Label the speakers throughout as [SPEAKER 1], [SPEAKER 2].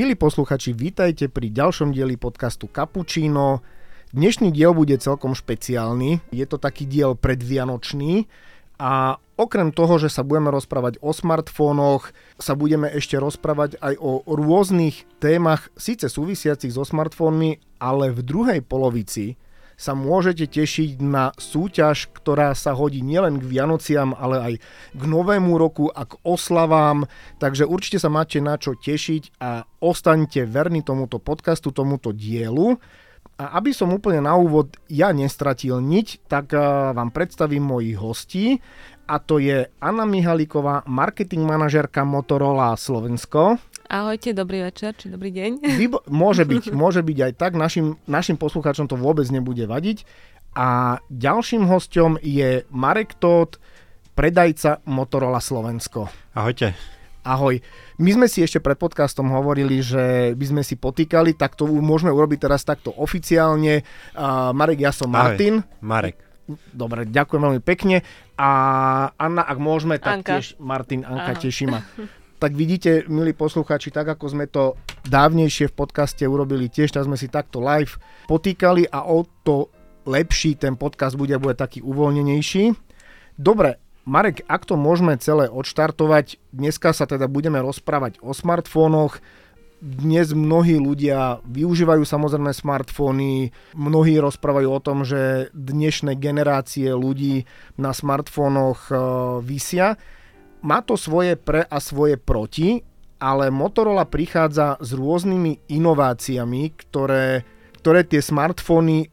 [SPEAKER 1] Milí posluchači, vítajte pri ďalšom dieli podcastu Cappuccino. Dnešný diel bude celkom špeciálny. Je to taký diel predvianočný a okrem toho, že sa budeme rozprávať o smartfónoch, sa budeme ešte rozprávať aj o rôznych témach, síce súvisiacich so smartfónmi, ale v druhej polovici sa môžete tešiť na súťaž, ktorá sa hodí nielen k Vianociam, ale aj k Novému roku a k oslavám. Takže určite sa máte na čo tešiť a ostaňte verní tomuto podcastu, tomuto dielu. A aby som úplne na úvod ja nestratil niť, tak vám predstavím mojich hostí a to je Anna Mihaliková, marketing manažerka Motorola Slovensko.
[SPEAKER 2] Ahojte, dobrý večer, či dobrý deň.
[SPEAKER 1] Vybo- môže byť, môže byť aj tak, našim, našim poslucháčom to vôbec nebude vadiť. A ďalším hostom je Marek Tóth, predajca Motorola Slovensko.
[SPEAKER 3] Ahojte.
[SPEAKER 1] Ahoj. My sme si ešte pred podcastom hovorili, že by sme si potýkali, tak to môžeme urobiť teraz takto oficiálne. Uh, Marek, ja som Martin.
[SPEAKER 3] Ahoj, Marek.
[SPEAKER 1] Dobre, ďakujem veľmi pekne. A Anna, ak môžeme, tak Anka. tiež Martin, Anka, Aha. teší ma. tak vidíte, milí poslucháči, tak ako sme to dávnejšie v podcaste urobili tiež, tak sme si takto live potýkali a o to lepší ten podcast bude, bude taký uvoľnenejší. Dobre, Marek, ak to môžeme celé odštartovať, dneska sa teda budeme rozprávať o smartfónoch, dnes mnohí ľudia využívajú samozrejme smartfóny, mnohí rozprávajú o tom, že dnešné generácie ľudí na smartfónoch uh, vysia má to svoje pre a svoje proti, ale Motorola prichádza s rôznymi inováciami, ktoré, ktoré tie smartfóny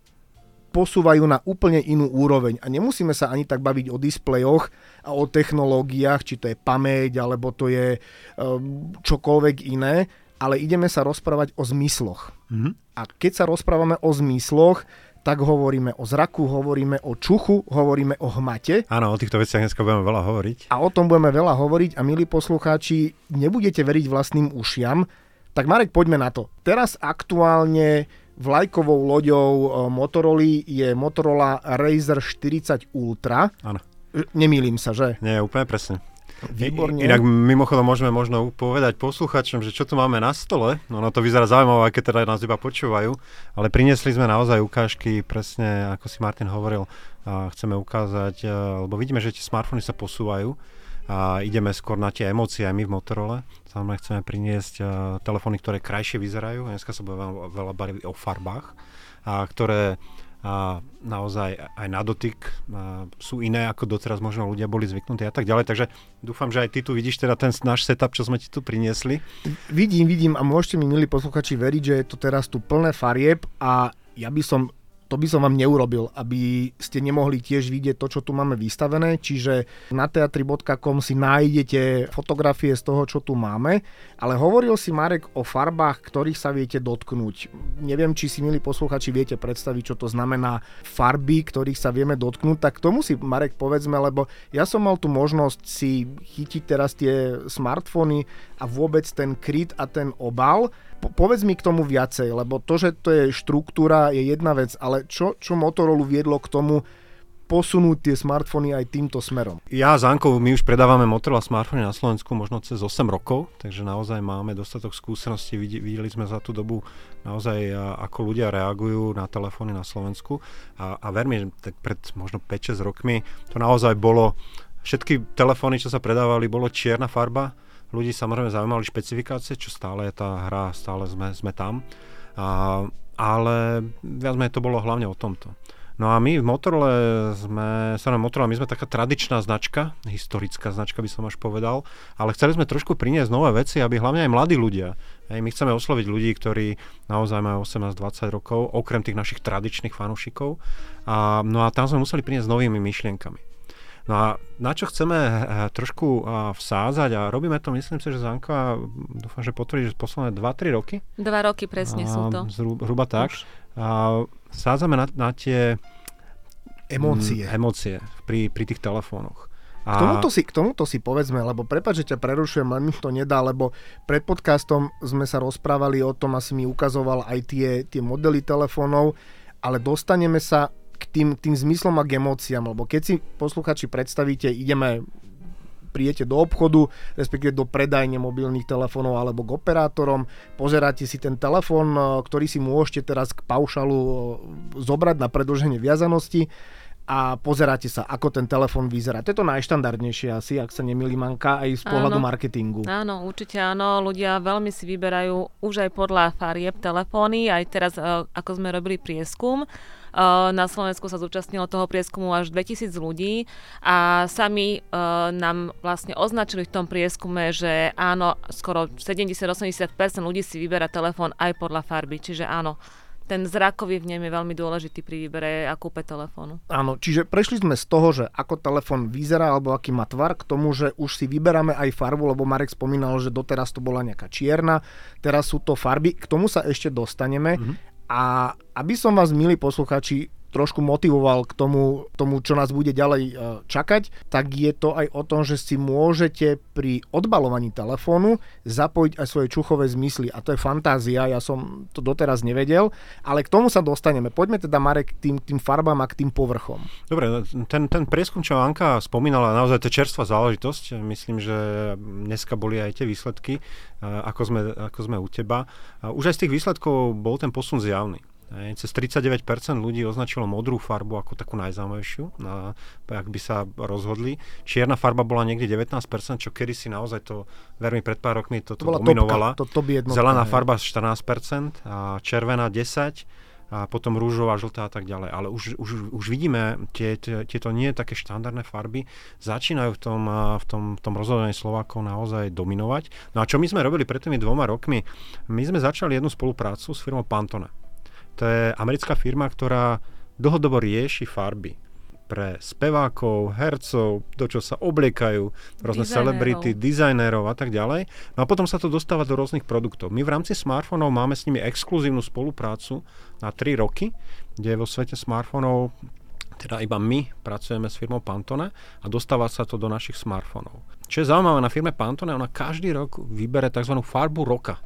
[SPEAKER 1] posúvajú na úplne inú úroveň. A nemusíme sa ani tak baviť o displejoch a o technológiách, či to je pamäť, alebo to je um, čokoľvek iné, ale ideme sa rozprávať o zmysloch. Mm-hmm. A keď sa rozprávame o zmysloch, tak hovoríme o zraku, hovoríme o čuchu, hovoríme o hmate.
[SPEAKER 3] Áno, o týchto veciach dneska budeme veľa hovoriť.
[SPEAKER 1] A o tom budeme veľa hovoriť a milí poslucháči, nebudete veriť vlastným ušiam. Tak Marek, poďme na to. Teraz aktuálne vlajkovou loďou e, Motorola je Motorola Razer 40 Ultra.
[SPEAKER 3] Áno.
[SPEAKER 1] Nemýlim sa, že?
[SPEAKER 3] Nie, úplne presne.
[SPEAKER 1] Výborne.
[SPEAKER 3] Inak mimochodom môžeme možno povedať posluchačom, že čo tu máme na stole. No, no to vyzerá zaujímavé, keď teda nás iba počúvajú, ale priniesli sme naozaj ukážky, presne ako si Martin hovoril, a chceme ukázať, lebo vidíme, že tie smartfóny sa posúvajú a ideme skôr na tie emócie aj my v Motorola. Samozrejme chceme priniesť telefóny, ktoré krajšie vyzerajú. Dneska sa bude veľa baviť o farbách, a ktoré a naozaj aj na dotyk sú iné, ako doteraz možno ľudia boli zvyknutí a tak ďalej. Takže dúfam, že aj ty tu vidíš teda ten náš setup, čo sme ti tu priniesli.
[SPEAKER 1] Vidím, vidím a môžete mi, milí posluchači, veriť, že je to teraz tu plné farieb a ja by som to by som vám neurobil, aby ste nemohli tiež vidieť to, čo tu máme vystavené, čiže na teatri.com si nájdete fotografie z toho, čo tu máme, ale hovoril si Marek o farbách, ktorých sa viete dotknúť. Neviem, či si, milí posluchači, viete predstaviť, čo to znamená farby, ktorých sa vieme dotknúť, tak tomu si, Marek, povedzme, lebo ja som mal tu možnosť si chytiť teraz tie smartfóny a vôbec ten kryt a ten obal, po, povedz mi k tomu viacej, lebo to, že to je štruktúra, je jedna vec, ale čo, čo Motorola viedlo k tomu, posunúť tie smartfóny aj týmto smerom.
[SPEAKER 3] Ja s Ankou, my už predávame Motorola smartfóny na Slovensku možno cez 8 rokov, takže naozaj máme dostatok skúseností. Videli sme za tú dobu naozaj, ako ľudia reagujú na telefóny na Slovensku. A, a vermi, tak pred možno 5-6 rokmi to naozaj bolo, všetky telefóny, čo sa predávali, bolo čierna farba, ľudí samozrejme zaujímali špecifikácie, čo stále je tá hra, stále sme, sme tam. A, ale viac to bolo hlavne o tomto. No a my v Motorola sme, sa Motorola, my sme taká tradičná značka, historická značka by som až povedal, ale chceli sme trošku priniesť nové veci, aby hlavne aj mladí ľudia, hej, my chceme osloviť ľudí, ktorí naozaj majú 18-20 rokov, okrem tých našich tradičných fanúšikov. A, no a tam sme museli priniesť novými myšlienkami. No a na čo chceme eh, trošku eh, vsázať a robíme to, myslím si, že Zanka, dúfam, že potvrdí, že posledné 2-3 roky.
[SPEAKER 2] Dva roky presne a, sú to.
[SPEAKER 3] Zhruba tak. A vsádzame na, na tie
[SPEAKER 1] emócie,
[SPEAKER 3] mm, emócie pri, pri tých telefónoch.
[SPEAKER 1] A... K, tomuto si, k tomuto si povedzme, lebo prepáč, že ťa prerušujem, len mi to nedá, lebo pred podcastom sme sa rozprávali o tom, asi mi ukazoval aj tie, tie modely telefónov, ale dostaneme sa k tým, tým zmyslom a k emóciám, lebo keď si posluchači predstavíte, ideme príjete do obchodu, respektíve do predajne mobilných telefónov alebo k operátorom, pozeráte si ten telefón, ktorý si môžete teraz k paušalu zobrať na predlženie viazanosti a pozeráte sa, ako ten telefón vyzerá. To je to najštandardnejšie asi, ak sa nemýli manka, aj z pohľadu áno, marketingu.
[SPEAKER 2] Áno, určite áno. Ľudia veľmi si vyberajú už aj podľa farieb telefóny. Aj teraz, e, ako sme robili prieskum, e, na Slovensku sa zúčastnilo toho prieskumu až 2000 ľudí a sami nám vlastne označili v tom prieskume, že áno, skoro 70-80% ľudí si vyberá telefón aj podľa farby, čiže áno, ten zrakový vnem je veľmi dôležitý pri výbere a kúpe telefónu.
[SPEAKER 1] Áno, čiže prešli sme z toho, že ako telefón vyzerá alebo aký má tvar, k tomu, že už si vyberáme aj farbu, lebo Marek spomínal, že doteraz to bola nejaká čierna, teraz sú to farby, k tomu sa ešte dostaneme. Mm-hmm. A aby som vás, milí posluchači, trošku motivoval k tomu, tomu, čo nás bude ďalej e, čakať, tak je to aj o tom, že si môžete pri odbalovaní telefónu zapojiť aj svoje čuchové zmysly. A to je fantázia, ja som to doteraz nevedel, ale k tomu sa dostaneme. Poďme teda, Marek, k tým, tým farbám a k tým povrchom.
[SPEAKER 3] Dobre, ten, ten prieskum, čo Anka spomínala, naozaj to čerstvá záležitosť. Myslím, že dneska boli aj tie výsledky, e, ako sme, ako sme u teba. Už aj z tých výsledkov bol ten posun zjavný. Cez 39% ľudí označilo modrú farbu ako takú najzaujímavejšiu, na, ak by sa rozhodli. Čierna farba bola niekde 19%, čo kedy si naozaj to, veľmi pred pár rokmi toto to dominovala.
[SPEAKER 1] to, to by
[SPEAKER 3] jednotka, Zelená farba 14%, a červená 10%, a potom rúžová, žltá a tak ďalej. Ale už, už, už vidíme, tie, tie, tieto nie také štandardné farby začínajú v tom, v tom, v tom rozhodovaní Slovákov naozaj dominovať. No a čo my sme robili pred tými dvoma rokmi? My sme začali jednu spoluprácu s firmou Pantone. To je americká firma, ktorá dlhodobo rieši farby pre spevákov, hercov, do čo sa obliekajú, rôzne celebrity, dizajnérov a tak ďalej. No a potom sa to dostáva do rôznych produktov. My v rámci smartfónov máme s nimi exkluzívnu spoluprácu na 3 roky, kde vo svete smartfónov teda iba my pracujeme s firmou Pantone a dostáva sa to do našich smartfónov. Čo je zaujímavé na firme Pantone, ona každý rok vybere tzv. farbu roka,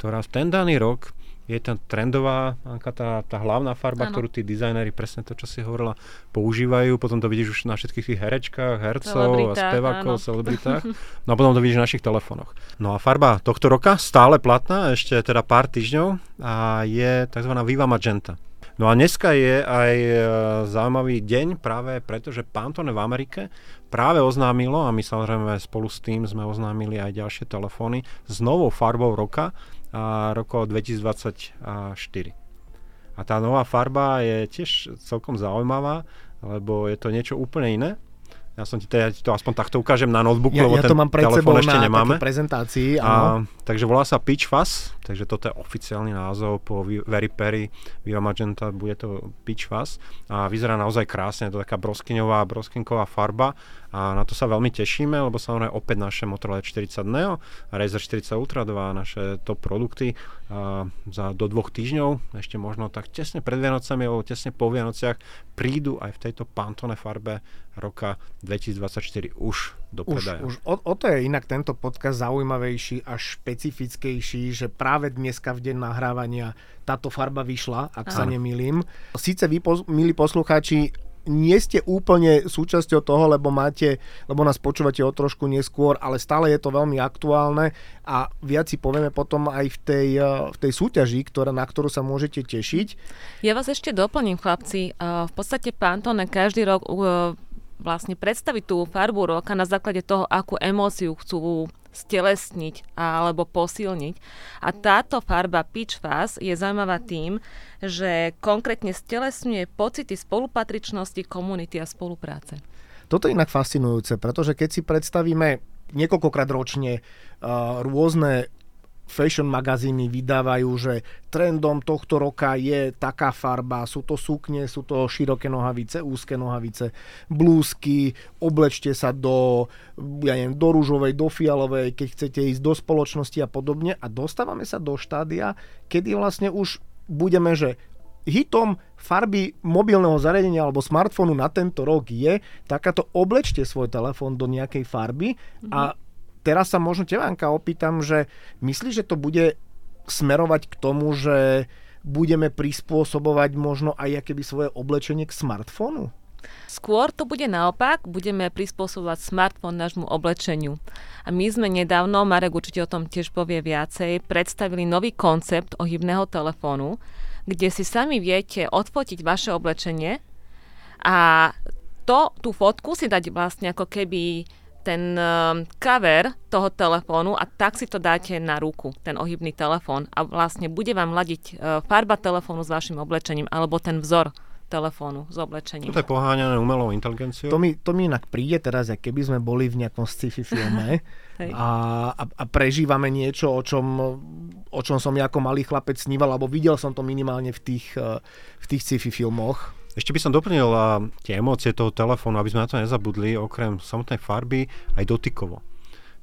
[SPEAKER 3] ktorá v ten daný rok je tam trendová, tá, tá hlavná farba, ano. ktorú tí dizajnéri, presne to, čo si hovorila, používajú. Potom to vidíš už na všetkých tých herečkách, hercov a spevákov, celebritách. No a potom to vidíš na našich telefónoch. No a farba tohto roka, stále platná, ešte teda pár týždňov, a je tzv. Viva Magenta. No a dneska je aj e, zaujímavý deň práve preto, že Pantone v Amerike práve oznámilo, a my samozrejme spolu s tým sme oznámili aj ďalšie telefóny, s novou farbou roka, rokov 2024. A tá nová farba je tiež celkom zaujímavá, lebo je to niečo úplne iné. Ja som ti teda to aspoň takto ukážem na notebooku, ja, lebo ja ten to mám pred sebou ešte na nemáme.
[SPEAKER 1] prezentácii.
[SPEAKER 3] A, takže volá sa Pitch Fuzz, takže toto je oficiálny názov po Very Perry, Viva Magenta, bude to Pitch Fuzz. A vyzerá naozaj krásne, to je taká broskyňová, broskinková farba a na to sa veľmi tešíme, lebo samozrejme opäť naše Motorola 40 Neo a Razer 40 Ultra 2, naše top produkty a za do dvoch týždňov, ešte možno tak tesne pred Vianocami alebo tesne po Vianociach prídu aj v tejto Pantone farbe roka 2024 už do predaja.
[SPEAKER 1] Už, už o, o to je inak tento podcast zaujímavejší a špecifickejší, že práve dneska v deň nahrávania táto farba vyšla, ak Aha. sa nemýlim. Sice vy, milí poslucháči, nie ste úplne súčasťou toho, lebo máte, lebo nás počúvate o trošku neskôr, ale stále je to veľmi aktuálne a viac si povieme potom aj v tej, eh, v tej súťaži, ktorá, na ktorú sa môžete tešiť.
[SPEAKER 2] Ja vás ešte doplním, chlapci. V podstate Pantone každý rok vlastne predstaviť tú farbu roka na základe toho, akú emóciu chcú stelesniť alebo posilniť. A táto farba Peach Fuzz je zaujímavá tým, že konkrétne stelesňuje pocity spolupatričnosti, komunity a spolupráce.
[SPEAKER 1] Toto je inak fascinujúce, pretože keď si predstavíme niekoľkokrát ročne uh, rôzne fashion magazíny vydávajú, že trendom tohto roka je taká farba, sú to sukne, sú to široké nohavice, úzke nohavice, blúzky, oblečte sa do, ja neviem, do rúžovej, do fialovej, keď chcete ísť do spoločnosti a podobne. A dostávame sa do štádia, kedy vlastne už budeme, že hitom farby mobilného zariadenia alebo smartfónu na tento rok je takáto oblečte svoj telefón do nejakej farby a teraz sa možno teba, Anka, opýtam, že myslíš, že to bude smerovať k tomu, že budeme prispôsobovať možno aj keby svoje oblečenie k smartfónu?
[SPEAKER 2] Skôr to bude naopak, budeme prispôsobovať smartfón nášmu oblečeniu. A my sme nedávno, Marek určite o tom tiež povie viacej, predstavili nový koncept ohybného telefónu, kde si sami viete odfotiť vaše oblečenie a to, tú fotku si dať vlastne ako keby ten uh, cover toho telefónu a tak si to dáte na ruku, ten ohybný telefón a vlastne bude vám ladiť uh, farba telefónu s vašim oblečením alebo ten vzor telefónu s oblečením.
[SPEAKER 3] To je poháňané umelou inteligenciou.
[SPEAKER 1] To mi, to mi inak príde teraz, ak keby sme boli v nejakom sci-fi filme a, a, a prežívame niečo, o čom, o čom som ja ako malý chlapec sníval, alebo videl som to minimálne v tých, eh, v tých sci-fi filmoch.
[SPEAKER 3] Ešte by som doplnil tie emócie toho telefónu, aby sme na to nezabudli, okrem samotnej farby aj dotykovo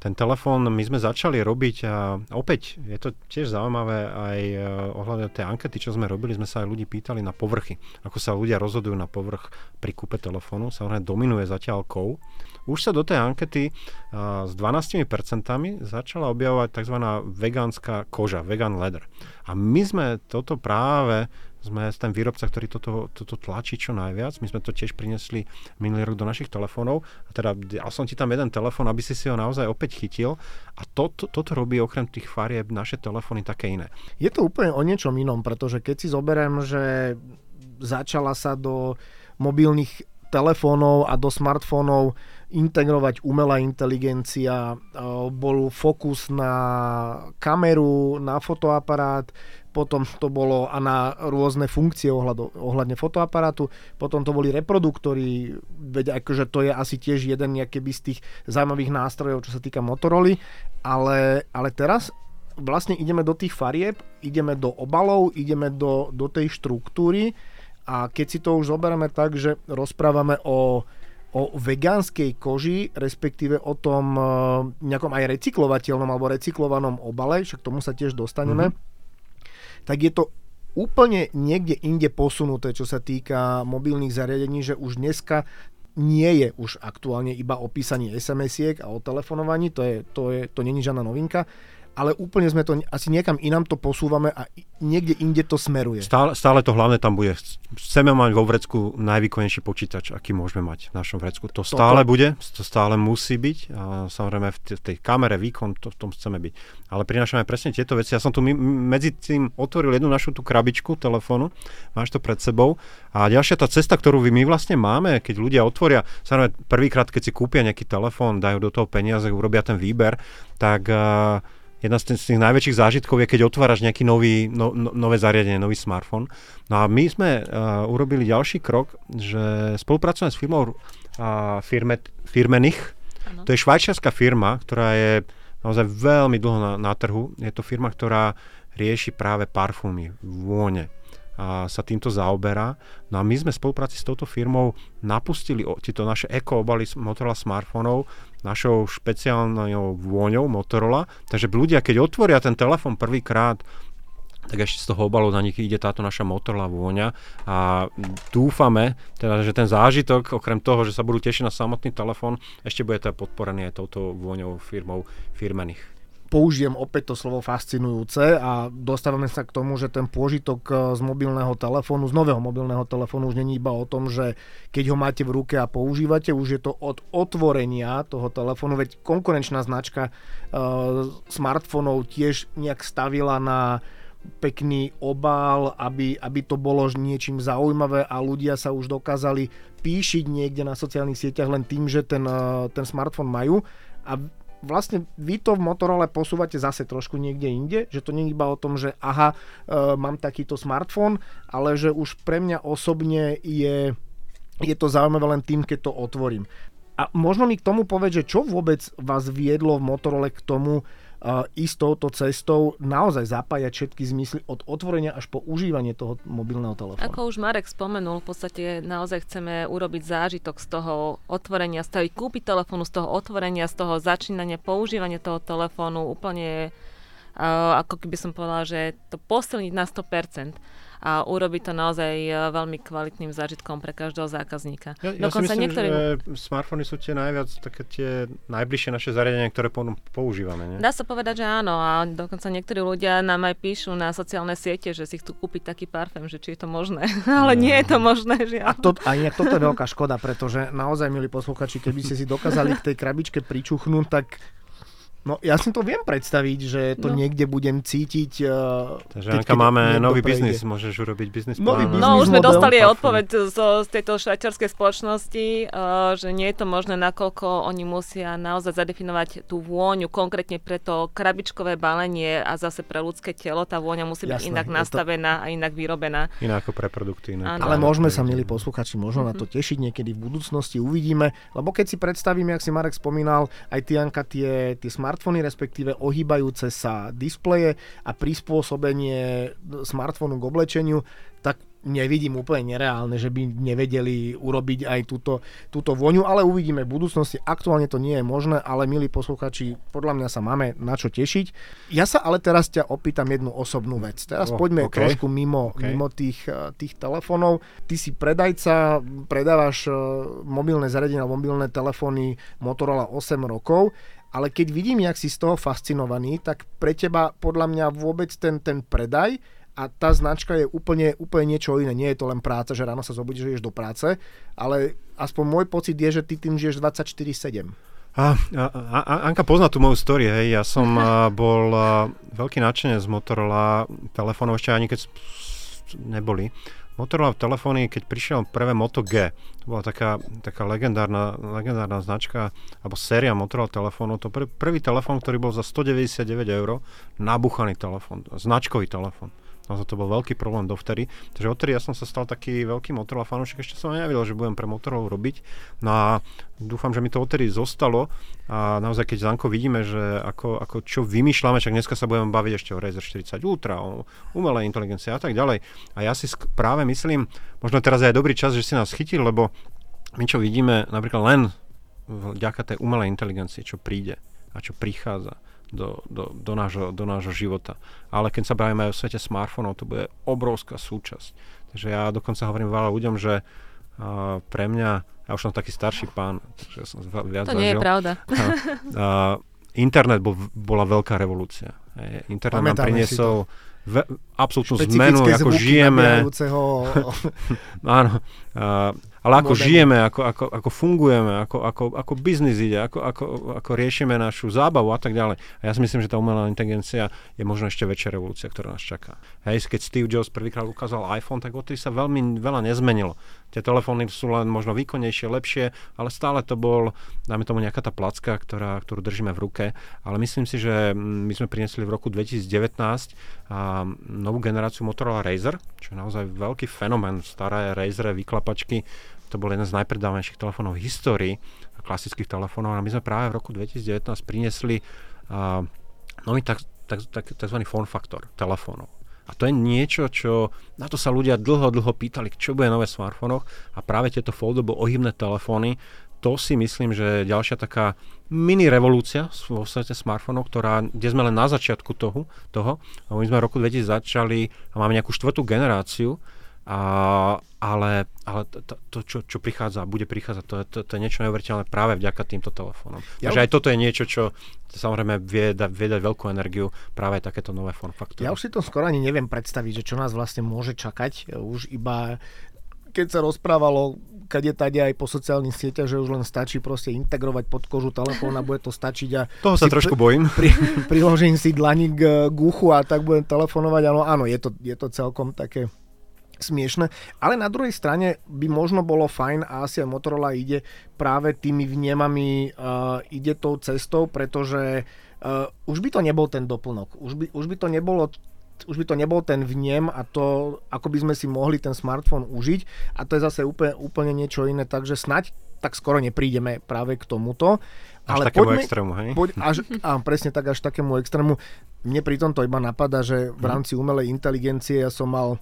[SPEAKER 3] ten telefón my sme začali robiť a opäť je to tiež zaujímavé aj e, ohľadne tej ankety, čo sme robili, sme sa aj ľudí pýtali na povrchy, ako sa ľudia rozhodujú na povrch pri kúpe telefónu, samozrejme dominuje zatiaľ kov. Už sa do tej ankety s 12% začala objavovať tzv. vegánska koža, vegan leather. A my sme toto práve sme ten výrobca, ktorý toto, toto tlačí čo najviac. My sme to tiež prinesli minulý rok do našich telefónov. A teda dal som ti tam jeden telefón, aby si si ho naozaj opäť chytil. A to, to, toto robí okrem tých farieb naše telefóny také iné.
[SPEAKER 1] Je to úplne o niečom inom, pretože keď si zoberiem, že začala sa do mobilných telefónov a do smartfónov integrovať umelá inteligencia, bol fokus na kameru, na fotoaparát, potom to bolo a na rôzne funkcie ohľado, ohľadne fotoaparátu, potom to boli reproduktory, veď akože to je asi tiež jeden z tých zaujímavých nástrojov, čo sa týka Motorola, ale, ale teraz vlastne ideme do tých farieb, ideme do obalov, ideme do, do tej štruktúry a keď si to už zoberieme tak, že rozprávame o o vegánskej koži, respektíve o tom e, nejakom aj recyklovateľnom alebo recyklovanom obale, však tomu sa tiež dostaneme. Mm-hmm tak je to úplne niekde inde posunuté, čo sa týka mobilných zariadení, že už dneska nie je už aktuálne iba o písaní SMS-iek a o telefonovaní, to, je, to, je, to není žiadna novinka, ale úplne sme to, asi niekam inám to posúvame a niekde inde to smeruje.
[SPEAKER 3] Stále, stále to hlavné tam bude. Chceme mať vo vrecku najvýkonnejší počítač, aký môžeme mať v našom vrecku. To stále Toto. bude, to stále musí byť a samozrejme v tej kamere výkon, to v tom chceme byť. Ale prinášame presne tieto veci. Ja som tu medzi tým otvoril jednu našu tú krabičku telefónu, máš to pred sebou a ďalšia tá cesta, ktorú my vlastne máme, keď ľudia otvoria, samozrejme prvýkrát, keď si kúpia nejaký telefón, dajú do toho peniaze, urobia ten výber, tak uh, jedna z tých najväčších zážitkov je, keď otváraš nejaký nový, no, no, nové zariadenie, nový smartfón. No a my sme uh, urobili ďalší krok, že spolupracujeme s firmou uh, firme, Firmenich. Ano. To je švajčiarská firma, ktorá je naozaj veľmi dlho na, na trhu. Je to firma, ktorá rieši práve parfúmy, vône sa týmto zaoberá. No a my sme v spolupráci s touto firmou napustili tieto naše eko obaly Motorola smartfónov našou špeciálnou vôňou Motorola. Takže ľudia, keď otvoria ten telefón prvýkrát, tak ešte z toho obalu na nich ide táto naša Motorola vôňa a dúfame, teda, že ten zážitok, okrem toho, že sa budú tešiť na samotný telefón, ešte bude teda podporený aj touto vôňou firmou firmených
[SPEAKER 1] použijem opäť to slovo fascinujúce a dostávame sa k tomu, že ten pôžitok e, z mobilného telefónu, z nového mobilného telefónu už není iba o tom, že keď ho máte v ruke a používate, už je to od otvorenia toho telefónu, veď konkurenčná značka uh, smartfónov tiež nejak stavila na pekný obal, aby, aby to bolo niečím zaujímavé a ľudia sa už dokázali píšiť niekde na sociálnych sieťach len tým, že ten, e, ten smartfón majú. A vlastne vy to v Motorola posúvate zase trošku niekde inde, že to nie je iba o tom, že aha, e, mám takýto smartfón, ale že už pre mňa osobne je, je to zaujímavé len tým, keď to otvorím. A možno mi k tomu povedať, že čo vôbec vás viedlo v Motorola k tomu, uh, ísť touto cestou, naozaj zapájať všetky zmysly od otvorenia až po užívanie toho mobilného telefónu.
[SPEAKER 2] Ako už Marek spomenul, v podstate naozaj chceme urobiť zážitok z toho otvorenia, z toho kúpiť telefónu, z toho otvorenia, z toho začínania, používania toho telefónu úplne uh, ako keby som povedala, že to posilniť na 100%. A urobiť to naozaj e, veľmi kvalitným zážitkom pre každého zákazníka.
[SPEAKER 3] Ja, ja Dokonca si myslím, niektorý... že smartfóny sú tie najviac také tie najbližšie naše zariadenia, ktoré používame. Nie?
[SPEAKER 2] Dá sa povedať, že áno a dokonca niektorí ľudia nám aj píšu na sociálne siete, že si chcú kúpiť taký parfém, že či je to možné. Ale nie je to možné, že
[SPEAKER 1] A, to, a inak toto je veľká škoda, pretože naozaj, milí posluchači, keby ste si dokázali k tej krabičke pričuchnúť, tak No ja si to viem predstaviť, že to no. niekde budem cítiť. Uh,
[SPEAKER 3] Takže keď, keď máme nový biznis, môžeš urobiť biznis
[SPEAKER 2] nový plán. No už sme dostali aj odpoveď z, z tejto švajčiarskej spoločnosti, uh, že nie je to možné, nakoľko oni musia naozaj zadefinovať tú vôňu konkrétne pre to krabičkové balenie a zase pre ľudské telo tá vôňa musí byť Jasné, inak nastavená to... a inak vyrobená.
[SPEAKER 3] Inak ako pre produkty.
[SPEAKER 1] Inak Ale môžeme sa, milí posluchači, možno mm-hmm. na to mhm. tešiť niekedy v budúcnosti, uvidíme, lebo keď si predstavím, jak si Marek spomínal, aj ty, Janka, tie, tie smart smartfóny, respektíve ohýbajúce sa displeje a prispôsobenie smartfónu k oblečeniu, tak nevidím úplne nereálne, že by nevedeli urobiť aj túto, túto voňu, ale uvidíme v budúcnosti. Aktuálne to nie je možné, ale milí posluchači, podľa mňa sa máme na čo tešiť. Ja sa ale teraz ťa opýtam jednu osobnú vec. Teraz oh, poďme okay. trošku mimo, okay. mimo tých, eh, tých telefónov. Ty si predajca, predávaš eh, mobilné zariadenia, mobilné telefóny Motorola 8 rokov ale keď vidím, jak si z toho fascinovaný, tak pre teba podľa mňa vôbec ten, ten predaj a tá značka je úplne, úplne niečo iné. Nie je to len práca, že ráno sa zobudíš, že ideš do práce, ale aspoň môj pocit je, že ty tým žiješ 24-7.
[SPEAKER 3] A, a, a, Anka pozná tú moju story, hej. Ja som a, bol a, veľký nadšenec z Motorola telefónov, ešte ani keď neboli. Motorola telefóny, keď prišiel prvé Moto G, to bola taká, taká legendárna, legendárna značka, alebo séria Motorola telefónov, to pr- prvý telefón, ktorý bol za 199 eur, nabuchaný telefón, značkový telefón. Naozaj to bol veľký problém dovtedy. Takže odtedy ja som sa stal taký veľký Motorola fanúšik, ešte som nevedel, že budem pre Motorola robiť. No a dúfam, že mi to odtedy zostalo a naozaj keď Zanko vidíme, že ako, ako čo vymýšľame, však dneska sa budeme baviť ešte o Razer 40 Ultra, o umelej inteligencii a tak ďalej. A ja si práve myslím, možno teraz je aj dobrý čas, že si nás chytil, lebo my čo vidíme napríklad len vďaka tej umelej inteligencii, čo príde a čo prichádza, do, do, do, nášho, do nášho života. Ale keď sa bavíme aj o svete smartfónov, to bude obrovská súčasť. Takže ja dokonca hovorím veľa ľuďom, že uh, pre mňa, ja už som taký starší pán, že som viac
[SPEAKER 2] To
[SPEAKER 3] zažil,
[SPEAKER 2] nie je pravda.
[SPEAKER 3] Uh, internet bol, bola veľká revolúcia. Internet Pamätáme nám priniesol ve, absolútnu zmenu, ako žijeme. Áno. Uh, ale ako žijeme, ako, ako, ako fungujeme, ako, ako, ako biznis ide, ako, ako, ako riešime našu zábavu a tak ďalej. A ja si myslím, že tá umelá inteligencia je možno ešte väčšia revolúcia, ktorá nás čaká. Hej, keď Steve Jobs prvýkrát ukázal iPhone, tak odtedy sa veľmi veľa nezmenilo. Tie telefóny sú len možno výkonnejšie, lepšie, ale stále to bol, dáme tomu nejaká tá placka, ktorá, ktorú držíme v ruke. Ale myslím si, že my sme priniesli v roku 2019 novú generáciu Motorola Razer, čo je naozaj veľký fenomén. Staré Razer vyklapačky to bol jeden z najpredávanejších telefónov v histórii, klasických telefónov. A my sme práve v roku 2019 priniesli uh, nový tak, tak, tak, tzv. form factor telefónov. A to je niečo, čo na to sa ľudia dlho, dlho pýtali, čo bude nové v smartfónoch a práve tieto foldable ohybné telefóny, to si myslím, že je ďalšia taká mini revolúcia vo svete smartfónov, ktorá, kde sme len na začiatku toho, toho. My sme v roku 2000 začali a máme nejakú štvrtú generáciu a, ale ale to, to čo, čo prichádza, bude prichádzať, to, to, to je niečo neuveriteľné práve vďaka týmto telefónom. Ja Takže už... aj toto je niečo, čo samozrejme vie, da, vie dať veľkú energiu práve aj takéto nové form faktory.
[SPEAKER 1] Ja už si to skoro ani neviem predstaviť, že čo nás vlastne môže čakať. Už iba keď sa rozprávalo kade tade aj po sociálnych sieťach, že už len stačí proste integrovať pod kožu telefón a bude to stačiť. A
[SPEAKER 3] Toho sa trošku bojím.
[SPEAKER 1] Pri, priložím si dlani k, k uchu a tak budem telefonovať. Áno, áno, je to, je to celkom také smiešne, ale na druhej strane by možno bolo fajn a asi aj Motorola ide práve tými vnemami, uh, ide tou cestou, pretože uh, už by to nebol ten doplnok, už by, už by to nebolo už by to nebol ten vnem a to, ako by sme si mohli ten smartfón užiť a to je zase úplne, úplne niečo iné, takže snať tak skoro neprídeme práve k tomuto.
[SPEAKER 3] Až ale takému poďme, extrému, hej?
[SPEAKER 1] Poď, až, á, presne tak, až takému extrému. Mne pri tomto iba napadá, že v mhm. rámci umelej inteligencie ja som mal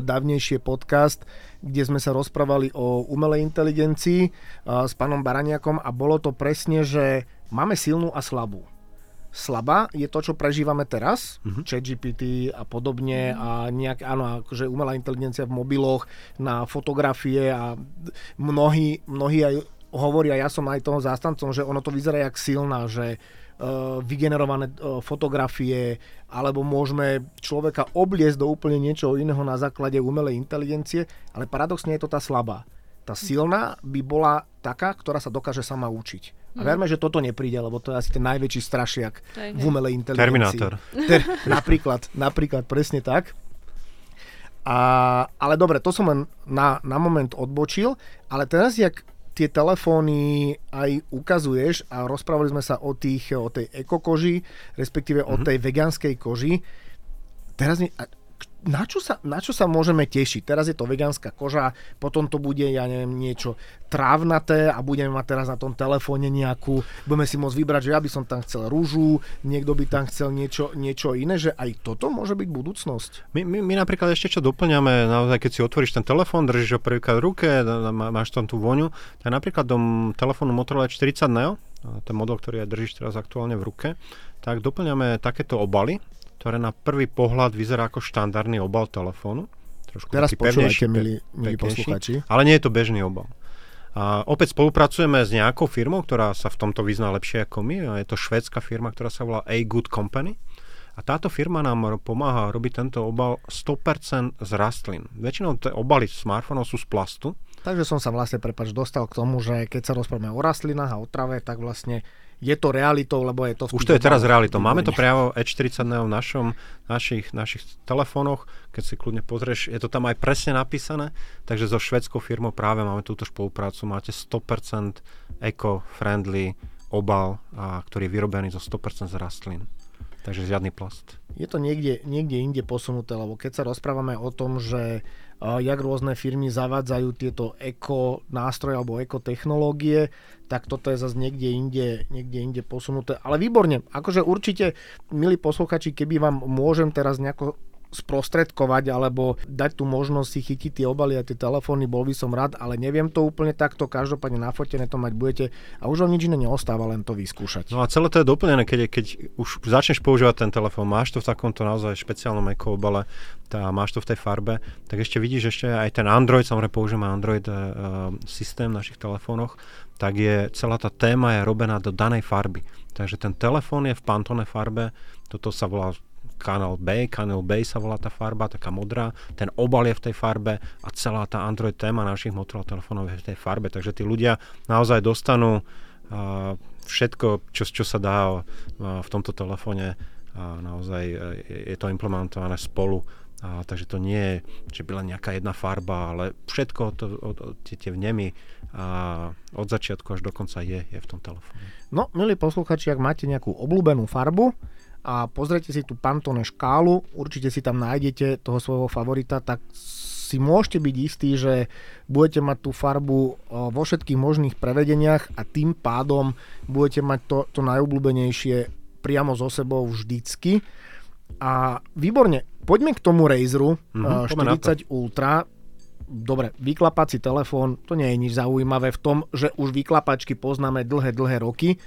[SPEAKER 1] dávnejšie podcast, kde sme sa rozprávali o umelej inteligencii s pánom Baraniakom a bolo to presne, že máme silnú a slabú. Slabá, je to, čo prežívame teraz, uh-huh. ChatGPT a podobne a nejak, áno, akože umelá inteligencia v mobiloch na fotografie a mnohí, mnohí aj hovoria, ja som aj toho zástancom, že ono to vyzerá jak silná, že uh, vygenerované uh, fotografie, alebo môžeme človeka obliesť do úplne niečoho iného na základe umelej inteligencie, ale paradoxne je to tá slabá. Tá silná by bola taká, ktorá sa dokáže sama učiť. A verme, že toto nepríde, lebo to je asi ten najväčší strašiak v umelej inteligencii.
[SPEAKER 3] Terminátor.
[SPEAKER 1] Ter, napríklad, napríklad, presne tak. A, ale dobre, to som len na, na moment odbočil, ale teraz, jak tie telefóny aj ukazuješ a rozprávali sme sa o, tých, o tej ekokoži, respektíve mm-hmm. o mhm. tej vegánskej koži, teraz mi, na čo, sa, na čo sa môžeme tešiť? Teraz je to vegánska koža, potom to bude, ja neviem, niečo trávnaté a budeme mať teraz na tom telefóne nejakú, budeme si môcť vybrať, že ja by som tam chcel rúžu, niekto by tam chcel niečo, niečo iné, že aj toto môže byť budúcnosť.
[SPEAKER 3] My, my, my napríklad ešte čo doplňame, naozaj keď si otvoríš ten telefón, držíš ho prvýkrát v ruke, máš tam tú voňu, tak napríklad do telefónu Motorola 40 Neo, ten model, ktorý aj držíš teraz aktuálne v ruke, tak doplňame takéto obaly, ktoré na prvý pohľad vyzerá ako štandardný obal telefónu.
[SPEAKER 1] Trošku Teraz počúvajte, milí, milí posluchači.
[SPEAKER 3] Ale nie je to bežný obal. A opäť spolupracujeme s nejakou firmou, ktorá sa v tomto vyzná lepšie ako my. A je to švédska firma, ktorá sa volá A Good Company. A táto firma nám pomáha robiť tento obal 100% z rastlín. Väčšinou tie obaly smartfónov sú z plastu.
[SPEAKER 1] Takže som sa vlastne, prepač, dostal k tomu, že keď sa rozprávame o rastlinách a o trave, tak vlastne je to realitou, lebo je to...
[SPEAKER 3] Už to je teraz realitou. Máme to priamo E40 v našom, našich, našich telefónoch, keď si kľudne pozrieš, je to tam aj presne napísané, takže so švedskou firmou práve máme túto spoluprácu, máte 100% eco-friendly obal, a, ktorý je vyrobený zo 100% z rastlín. Takže žiadny plast.
[SPEAKER 1] Je to niekde, niekde inde posunuté, lebo keď sa rozprávame o tom, že jak rôzne firmy zavádzajú tieto eko nástroje alebo eko technológie, tak toto je zase niekde inde, niekde inde posunuté. Ale výborne, akože určite, milí posluchači, keby vám môžem teraz nejako sprostredkovať alebo dať tú možnosť si chytiť tie obaly a tie telefóny, bol by som rád, ale neviem to úplne takto, každopádne nafotené to mať budete a už vám nič iné neostáva, len to vyskúšať.
[SPEAKER 3] No a celé to je doplnené, keď, keď už začneš používať ten telefón, máš to v takomto naozaj špeciálnom eko obale, tá, máš to v tej farbe, tak ešte vidíš ešte aj ten Android, samozrejme používame Android uh, systém v našich telefónoch, tak je celá tá téma je robená do danej farby. Takže ten telefón je v Pantone farbe, toto sa volá Canal B, Canal B sa volá tá farba, taká modrá, ten obal je v tej farbe a celá tá Android téma našich Motorola telefónov je v tej farbe, takže tí ľudia naozaj dostanú uh, všetko, čo, čo sa dá uh, v tomto telefóne a naozaj uh, je to implementované spolu. A, takže to nie je, že by len nejaká jedna farba, ale všetko, to, od, od, tie, tie vnemy a od začiatku až do konca je, je v tom telefóne.
[SPEAKER 1] No, milí posluchači, ak máte nejakú obľúbenú farbu, a pozrite si tú Pantone škálu, určite si tam nájdete toho svojho favorita, tak si môžete byť istí, že budete mať tú farbu vo všetkých možných prevedeniach a tým pádom budete mať to, to najobľúbenejšie priamo so sebou vždycky. A výborne, poďme k tomu Razeru mm-hmm, 40 Ultra. Dobre, vyklapací telefón, to nie je nič zaujímavé v tom, že už vyklapačky poznáme dlhé, dlhé roky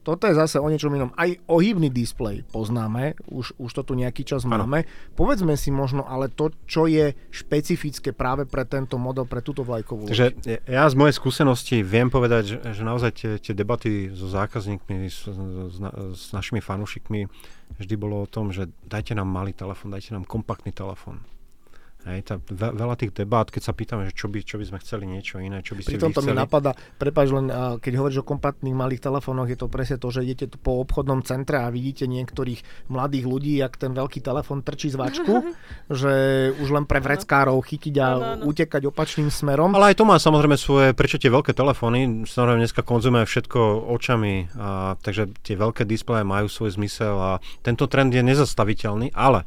[SPEAKER 1] toto je zase o niečom inom. Aj ohybný displej poznáme, už, už to tu nejaký čas ano. máme. Povedzme si možno ale to, čo je špecifické práve pre tento model, pre túto vlajkovú
[SPEAKER 3] Takže ja z mojej skúsenosti viem povedať, že, že naozaj tie, tie debaty so zákazníkmi, s, s, s našimi fanúšikmi vždy bolo o tom, že dajte nám malý telefón, dajte nám kompaktný telefón. Hej, tá, ve, veľa tých debát, keď sa pýtame, že čo by, čo by sme chceli niečo iné, čo by
[SPEAKER 1] Pri tomto mi napadá, prepáč len, keď hovoríš o kompaktných malých telefónoch, je to presne to, že idete tu po obchodnom centre a vidíte niektorých mladých ľudí, jak ten veľký telefón trčí z vačku, že už len pre vreckárov chytiť a no, no, no. utekať opačným smerom.
[SPEAKER 3] Ale aj to má samozrejme svoje, prečo tie veľké telefóny, samozrejme dneska konzumuje všetko očami, a, takže tie veľké displeje majú svoj zmysel a tento trend je nezastaviteľný, ale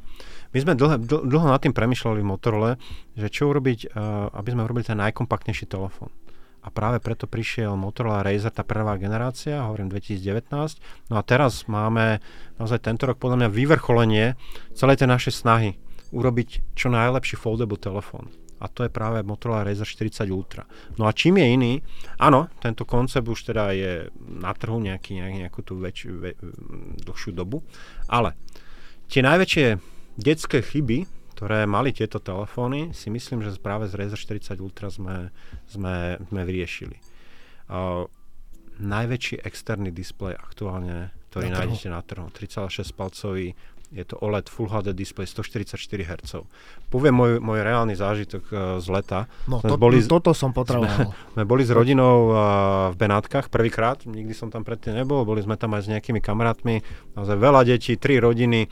[SPEAKER 3] my sme dlho, dlho nad tým premyšľali v Motorola, že čo urobiť, uh, aby sme urobili ten najkompaktnejší telefón. A práve preto prišiel Motorola Razer, tá prvá generácia, hovorím 2019. No a teraz máme naozaj tento rok podľa mňa vyvrcholenie celej tej našej snahy urobiť čo najlepší foldable telefón. a to je práve Motorola Razr 40 Ultra. No a čím je iný, áno, tento koncept už teda je na trhu nejaký, nejakú tú väč, dlhšiu dobu, ale tie najväčšie detské chyby, ktoré mali tieto telefóny, si myslím, že práve z Razer 40 Ultra sme, sme, sme vyriešili. Uh, najväčší externý displej aktuálne, ktorý na nájdete na trhu, 3,6 palcový je to OLED Full HD display 144 Hz. Poviem môj, môj reálny zážitok uh, z leta.
[SPEAKER 1] No, to, boli, toto som potreboval.
[SPEAKER 3] Sme, sme boli s rodinou uh, v Benátkach prvýkrát, nikdy som tam predtým nebol, boli sme tam aj s nejakými kamarátmi, naozaj veľa detí, tri rodiny,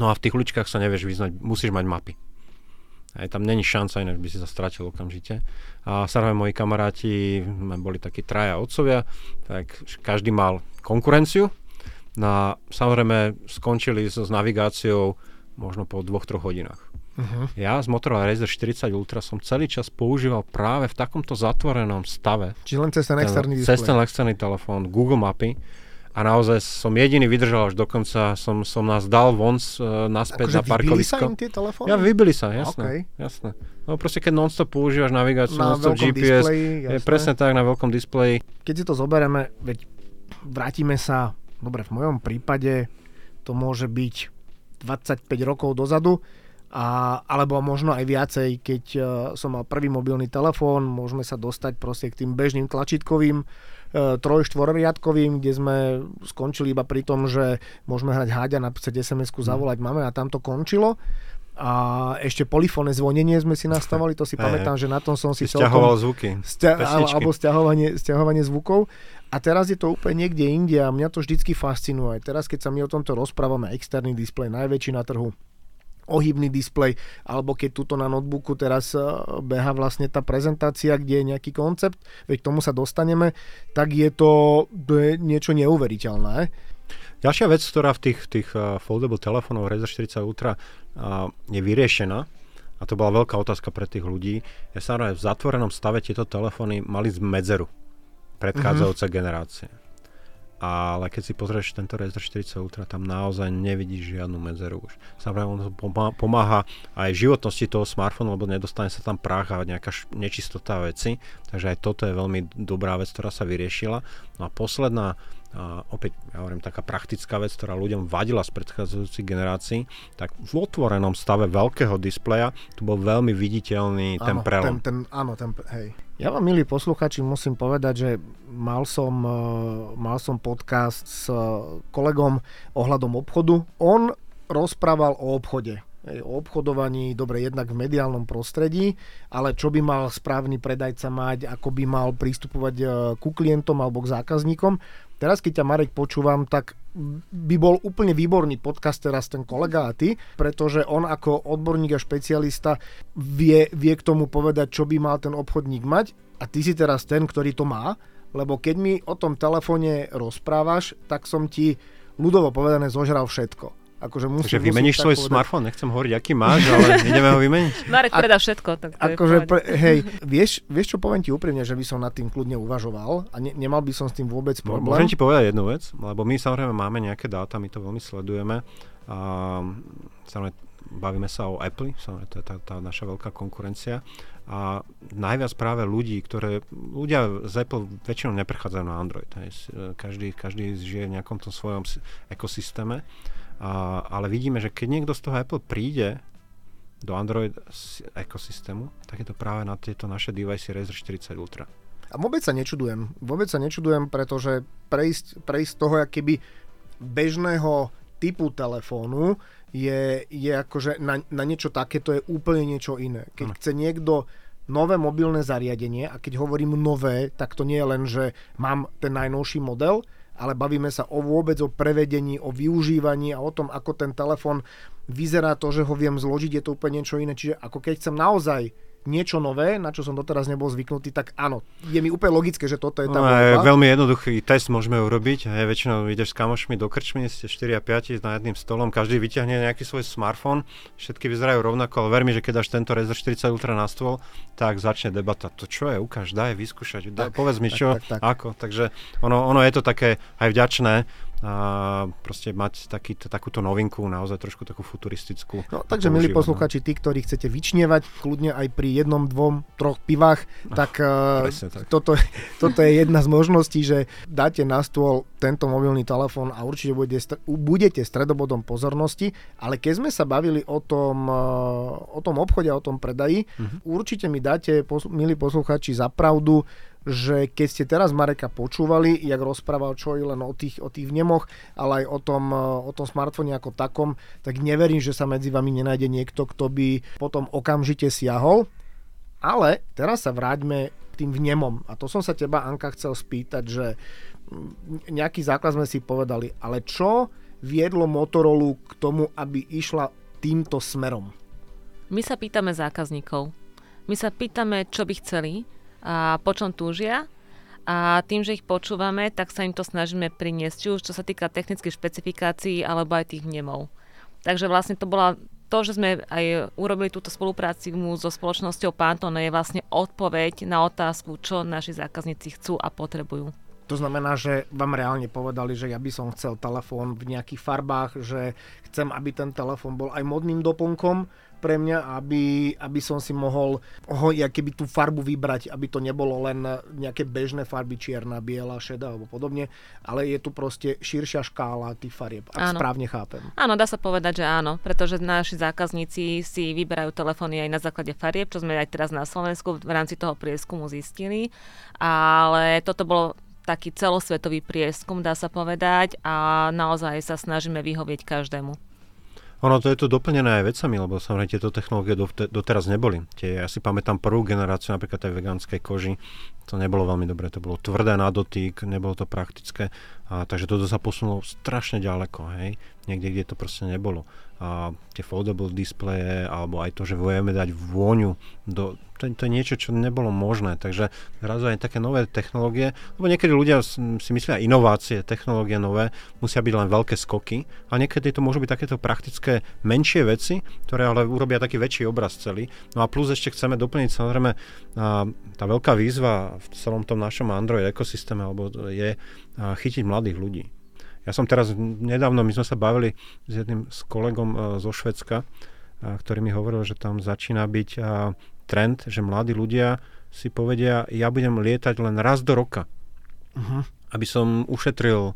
[SPEAKER 3] no a v tých uličkách sa nevieš vyznať, musíš mať mapy. Aj tam není šanca, inak by si sa stratil okamžite. A samozrejme moji kamaráti, boli takí traja otcovia, tak každý mal konkurenciu, No a samozrejme skončili so, s navigáciou možno po dvoch, troch hodinách. Uh-huh. Ja z Motorola Razr 40 Ultra som celý čas používal práve v takomto zatvorenom stave.
[SPEAKER 1] Čiže len cez ten externý
[SPEAKER 3] Cez ten externý telefón, Google Mapy. A naozaj som jediný vydržal až dokonca, som, som nás dal von uh, naspäť
[SPEAKER 1] akože
[SPEAKER 3] na parkovisko.
[SPEAKER 1] sa im tie telefóny?
[SPEAKER 3] Ja, vybili sa, jasné. Okay. jasné. No proste keď non-stop používaš navigáciu,
[SPEAKER 1] na
[SPEAKER 3] non-stop GPS,
[SPEAKER 1] displeji,
[SPEAKER 3] je presne tak na veľkom displeji.
[SPEAKER 1] Keď si to zoberieme, veď vrátime sa dobre, v mojom prípade to môže byť 25 rokov dozadu, a, alebo možno aj viacej, keď uh, som mal prvý mobilný telefón, môžeme sa dostať proste k tým bežným tlačítkovým uh, troj kde sme skončili iba pri tom, že môžeme hrať háďa, napísať SMS-ku, mhm. zavolať máme a tam to končilo. A ešte polifónne zvonenie sme si nastavali, to si pamätám, že na tom som si...
[SPEAKER 3] Stiahoval zvuky.
[SPEAKER 1] Stia- alebo stiahovanie, stiahovanie zvukov. A teraz je to úplne niekde inde a mňa to vždycky fascinuje. Teraz, keď sa my o tomto rozprávame, externý displej, najväčší na trhu, ohybný displej, alebo keď tuto na notebooku teraz e, beha vlastne tá prezentácia, kde je nejaký koncept, veď k tomu sa dostaneme, tak je to, to je niečo neuveriteľné.
[SPEAKER 3] Ďalšia vec, ktorá v tých, tých uh, foldable telefónov Razer 40 Ultra uh, je vyriešená, a to bola veľká otázka pre tých ľudí, je samozrejme v zatvorenom stave tieto telefóny mali z medzeru predchádzajúce mm-hmm. generácie. Ale keď si pozrieš tento Razer 40 Ultra, tam naozaj nevidíš žiadnu medzeru už. Samozrejme, on pomáha aj v životnosti toho smartfónu, lebo nedostane sa tam prach a nejaká nečistota veci. Takže aj toto je veľmi dobrá vec, ktorá sa vyriešila. No a posledná a opäť, ja hovorím, taká praktická vec, ktorá ľuďom vadila z predchádzajúcich generácií, tak v otvorenom stave veľkého displeja tu bol veľmi viditeľný áno, ten prelom.
[SPEAKER 1] Ten, ten, áno, ten, hej. Ja vám, milí posluchači, musím povedať, že mal som, uh, mal som podcast s uh, kolegom ohľadom obchodu. On rozprával o obchode o obchodovaní, dobre, jednak v mediálnom prostredí, ale čo by mal správny predajca mať, ako by mal pristupovať uh, ku klientom alebo k zákazníkom. Teraz, keď ťa Marek počúvam, tak by bol úplne výborný podcast teraz ten kolega a ty, pretože on ako odborník a špecialista vie, vie k tomu povedať, čo by mal ten obchodník mať. A ty si teraz ten, ktorý to má, lebo keď mi o tom telefóne rozprávaš, tak som ti ľudovo povedané zožral všetko Akože musí,
[SPEAKER 3] Takže vymeníš svoj povedať. smartfón, nechcem hovoriť, aký máš, ale ideme ho vymeniť.
[SPEAKER 2] Marek predá všetko. Tak
[SPEAKER 1] akože, pre, hej, vieš, vieš čo, poviem ti úprimne, že by som nad tým kľudne uvažoval a ne, nemal by som s tým vôbec problém.
[SPEAKER 3] Môžem ti povedať jednu vec, lebo my samozrejme máme nejaké dáta, my to veľmi sledujeme. A, samozrejme, bavíme sa o Apple, samozrejme, to je tá, tá naša veľká konkurencia. A najviac práve ľudí, ktoré, ľudia z Apple väčšinou neprechádzajú na Android. Hej. Každý, každý žije v nejakom tom svojom ekosystéme. A, ale vidíme, že keď niekto z toho Apple príde do Android ekosystému, tak je to práve na tieto naše device Razer 40 Ultra.
[SPEAKER 1] A vôbec sa nečudujem. Vôbec sa nečudujem, pretože prejsť, prejsť toho, keby bežného typu telefónu je, je akože na, na niečo takéto je úplne niečo iné. Keď no. chce niekto nové mobilné zariadenie, a keď hovorím nové, tak to nie je len, že mám ten najnovší model, ale bavíme sa o vôbec o prevedení, o využívaní a o tom, ako ten telefón vyzerá to, že ho viem zložiť, je to úplne niečo iné. Čiže ako keď chcem naozaj niečo nové, na čo som doteraz nebol zvyknutý, tak áno, je mi úplne logické, že toto je tá no,
[SPEAKER 3] je Veľmi jednoduchý test môžeme urobiť. Je, väčšinou ideš s kamošmi do krčmy, ste 4 a 5 na jedným stolom, každý vyťahne nejaký svoj smartfón, všetky vyzerajú rovnako, ale ver mi, že keď dáš tento Razer 40 Ultra na stôl, tak začne debata. To čo je, ukáž, daj vyskúšať, daj, povedz mi čo, tak, tak, tak. ako. Takže ono, ono je to také aj vďačné, a proste mať taký, takúto novinku, naozaj trošku takú futuristickú.
[SPEAKER 1] No, takže milí no. posluchači, tí, ktorí chcete vyčnievať, kľudne aj pri jednom, dvom, troch pivách, tak, uh, tak. Toto, toto je jedna z možností, že dáte na stôl tento mobilný telefón a určite budete, budete stredobodom pozornosti, ale keď sme sa bavili o tom, uh, o tom obchode, o tom predaji, uh-huh. určite mi dáte, milí posluchači, za pravdu, že keď ste teraz Mareka počúvali, jak rozprával čo len o tých, o tých vnemoch, ale aj o tom, o tom smartfóne ako takom, tak neverím, že sa medzi vami nenájde niekto, kto by potom okamžite siahol. Ale teraz sa vráťme k tým vnemom. A to som sa teba, Anka, chcel spýtať, že nejaký základ sme si povedali, ale čo viedlo Motorola k tomu, aby išla týmto smerom?
[SPEAKER 2] My sa pýtame zákazníkov. My sa pýtame, čo by chceli, a po čom túžia a tým, že ich počúvame, tak sa im to snažíme priniesť, či už čo sa týka technických špecifikácií alebo aj tých vnemov. Takže vlastne to bola to, že sme aj urobili túto spolupráci so spoločnosťou Pantone je vlastne odpoveď na otázku, čo naši zákazníci chcú a potrebujú.
[SPEAKER 1] To znamená, že vám reálne povedali, že ja by som chcel telefón v nejakých farbách, že chcem, aby ten telefón bol aj modným doplnkom, pre mňa, aby, aby som si mohol ho, keby tú farbu vybrať, aby to nebolo len nejaké bežné farby, čierna, biela, šedá alebo podobne, ale je tu proste širšia škála tých farieb, ak áno. správne chápem.
[SPEAKER 2] Áno, dá sa povedať, že áno, pretože naši zákazníci si vyberajú telefóny aj na základe farieb, čo sme aj teraz na Slovensku v rámci toho prieskumu zistili, ale toto bolo taký celosvetový prieskum, dá sa povedať, a naozaj sa snažíme vyhovieť každému.
[SPEAKER 3] Ono to je to doplnené aj vecami, lebo samozrejme tieto technológie doteraz neboli. Tie, ja si pamätám prvú generáciu napríklad tej vegánskej koži, to nebolo veľmi dobré, to bolo tvrdé na dotyk, nebolo to praktické, a, takže toto sa posunulo strašne ďaleko, hej, niekde, kde to proste nebolo. A tie foldable displeje alebo aj to, že vieme dať vôňu do, to, to je niečo, čo nebolo možné, takže zrazu aj také nové technológie, lebo niekedy ľudia si myslia inovácie, technológie nové musia byť len veľké skoky. A niekedy to môžu byť takéto praktické menšie veci, ktoré ale urobia taký väčší obraz celý. No a plus ešte chceme doplniť samozrejme tá veľká výzva v celom tom našom Android ekosystéme alebo je chytiť mladých ľudí. Ja som teraz nedávno, my sme sa bavili s jedným s kolegom uh, zo Švedska, uh, ktorý mi hovoril, že tam začína byť uh, trend, že mladí ľudia si povedia, ja budem lietať len raz do roka, uh-huh. aby som ušetril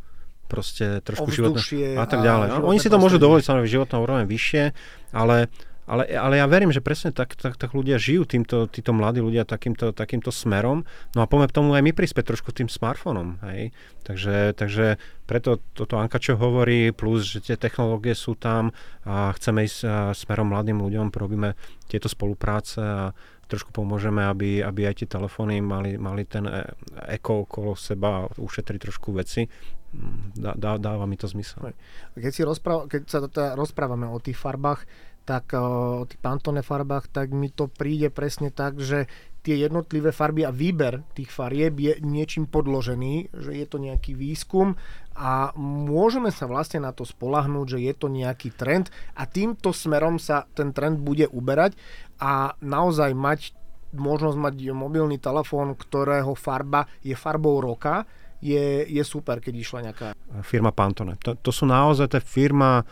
[SPEAKER 3] proste trošku životné a tak ďalej. A oni si to môžu dovoliť, samozrejme, životná úroveň vyššie, ale ale, ale ja verím, že presne tak, tak, tak ľudia žijú, týmto, títo mladí ľudia takýmto, takýmto smerom. No a poďme k tomu aj my prispieť trošku tým smartfónom. Hej? Takže, takže preto toto Anka čo hovorí, plus, že tie technológie sú tam a chceme ísť smerom mladým ľuďom, robíme tieto spolupráce a trošku pomôžeme, aby, aby aj tie telefóny mali, mali ten e, eko okolo seba a ušetriť trošku veci. Mm, dá, dá, dáva mi to zmysel.
[SPEAKER 1] Keď, si rozpráv, keď sa teda rozprávame o tých farbách, tak o tých Pantone farbách, tak mi to príde presne tak, že tie jednotlivé farby a výber tých farieb je niečím podložený, že je to nejaký výskum a môžeme sa vlastne na to spolahnúť, že je to nejaký trend a týmto smerom sa ten trend bude uberať a naozaj mať možnosť mať mobilný telefón, ktorého farba je farbou roka, je, je super, keď išla nejaká...
[SPEAKER 3] Firma Pantone. To, to sú naozaj, tá firma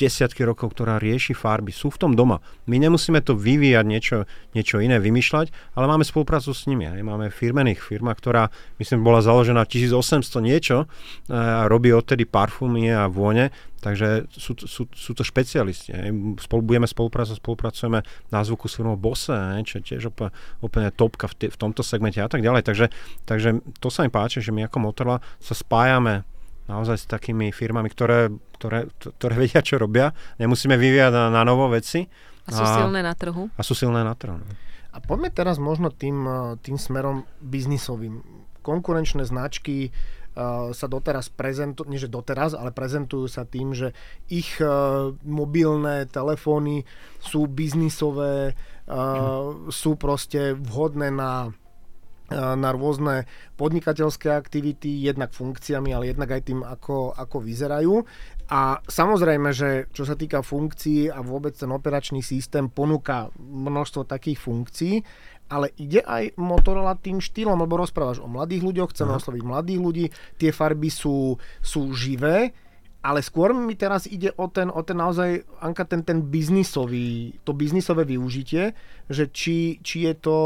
[SPEAKER 3] desiatky rokov, ktorá rieši farby. Sú v tom doma. My nemusíme to vyvíjať, niečo, niečo iné vymýšľať, ale máme spoluprácu s nimi. Aj. Máme firmených firma, ktorá, myslím, bola založená 1800 niečo a robí odtedy parfúmy a vône, takže sú, sú, sú to špecialisti. Aj. Spolu, budeme spolupracovať, spolupracujeme na zvuku s firmou Bose, aj, čo je tiež úplne, úplne topka v, t- v tomto segmente a tak ďalej. Takže, takže to sa mi páči, že my ako Motorola sa spájame naozaj s takými firmami, ktoré, ktoré, ktoré vedia, čo robia. Nemusíme vyvíjať na, na novo veci.
[SPEAKER 2] A sú a, silné na trhu.
[SPEAKER 3] A sú silné na trhu. No.
[SPEAKER 1] A poďme teraz možno tým, tým smerom biznisovým. Konkurenčné značky uh, sa doteraz prezentujú, nie že doteraz, ale prezentujú sa tým, že ich uh, mobilné telefóny sú biznisové, uh, sú proste vhodné na na rôzne podnikateľské aktivity, jednak funkciami, ale jednak aj tým, ako, ako vyzerajú. A samozrejme, že čo sa týka funkcií a vôbec ten operačný systém ponúka množstvo takých funkcií, ale ide aj Motorola tým štýlom, lebo rozprávaš o mladých ľuďoch, chceme uh-huh. osloviť mladých ľudí, tie farby sú, sú živé, ale skôr mi teraz ide o ten, o ten naozaj, Anka, ten, ten biznisový, to biznisové využitie, že či, či je to,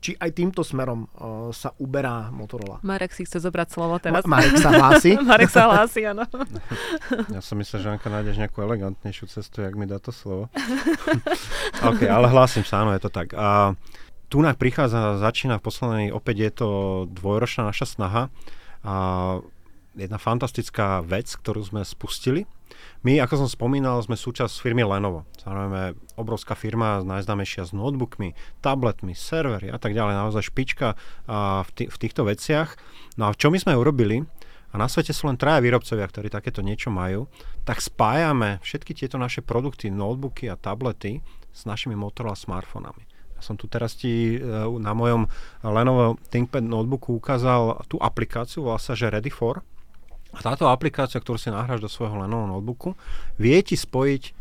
[SPEAKER 1] či aj týmto smerom uh, sa uberá Motorola.
[SPEAKER 2] Marek si chce zobrať slovo teraz.
[SPEAKER 1] Ma- Marek sa hlási.
[SPEAKER 2] Marek sa hlási, áno.
[SPEAKER 3] Ja som myslel, že Anka nájdeš nejakú elegantnejšiu cestu, jak mi dá to slovo. OK, ale hlásim sa, áno, je to tak. A tu nám prichádza, začína v poslednej, opäť je to dvojročná naša snaha. A jedna fantastická vec, ktorú sme spustili, my, ako som spomínal, sme súčasť firmy Lenovo. Samozrejme, obrovská firma, najznámejšia s notebookmi, tabletmi, servery a tak ďalej, naozaj špička a, v, t- v týchto veciach. No a čo my sme urobili, a na svete sú len traja výrobcovia, ktorí takéto niečo majú, tak spájame všetky tieto naše produkty, notebooky a tablety s našimi Motorola smartfónami. Ja som tu teraz ti e, na mojom Lenovo ThinkPad notebooku ukázal tú aplikáciu, volá sa, že Ready for, a táto aplikácia, ktorú si nahráš do svojho Lenovo notebooku, vie ti spojiť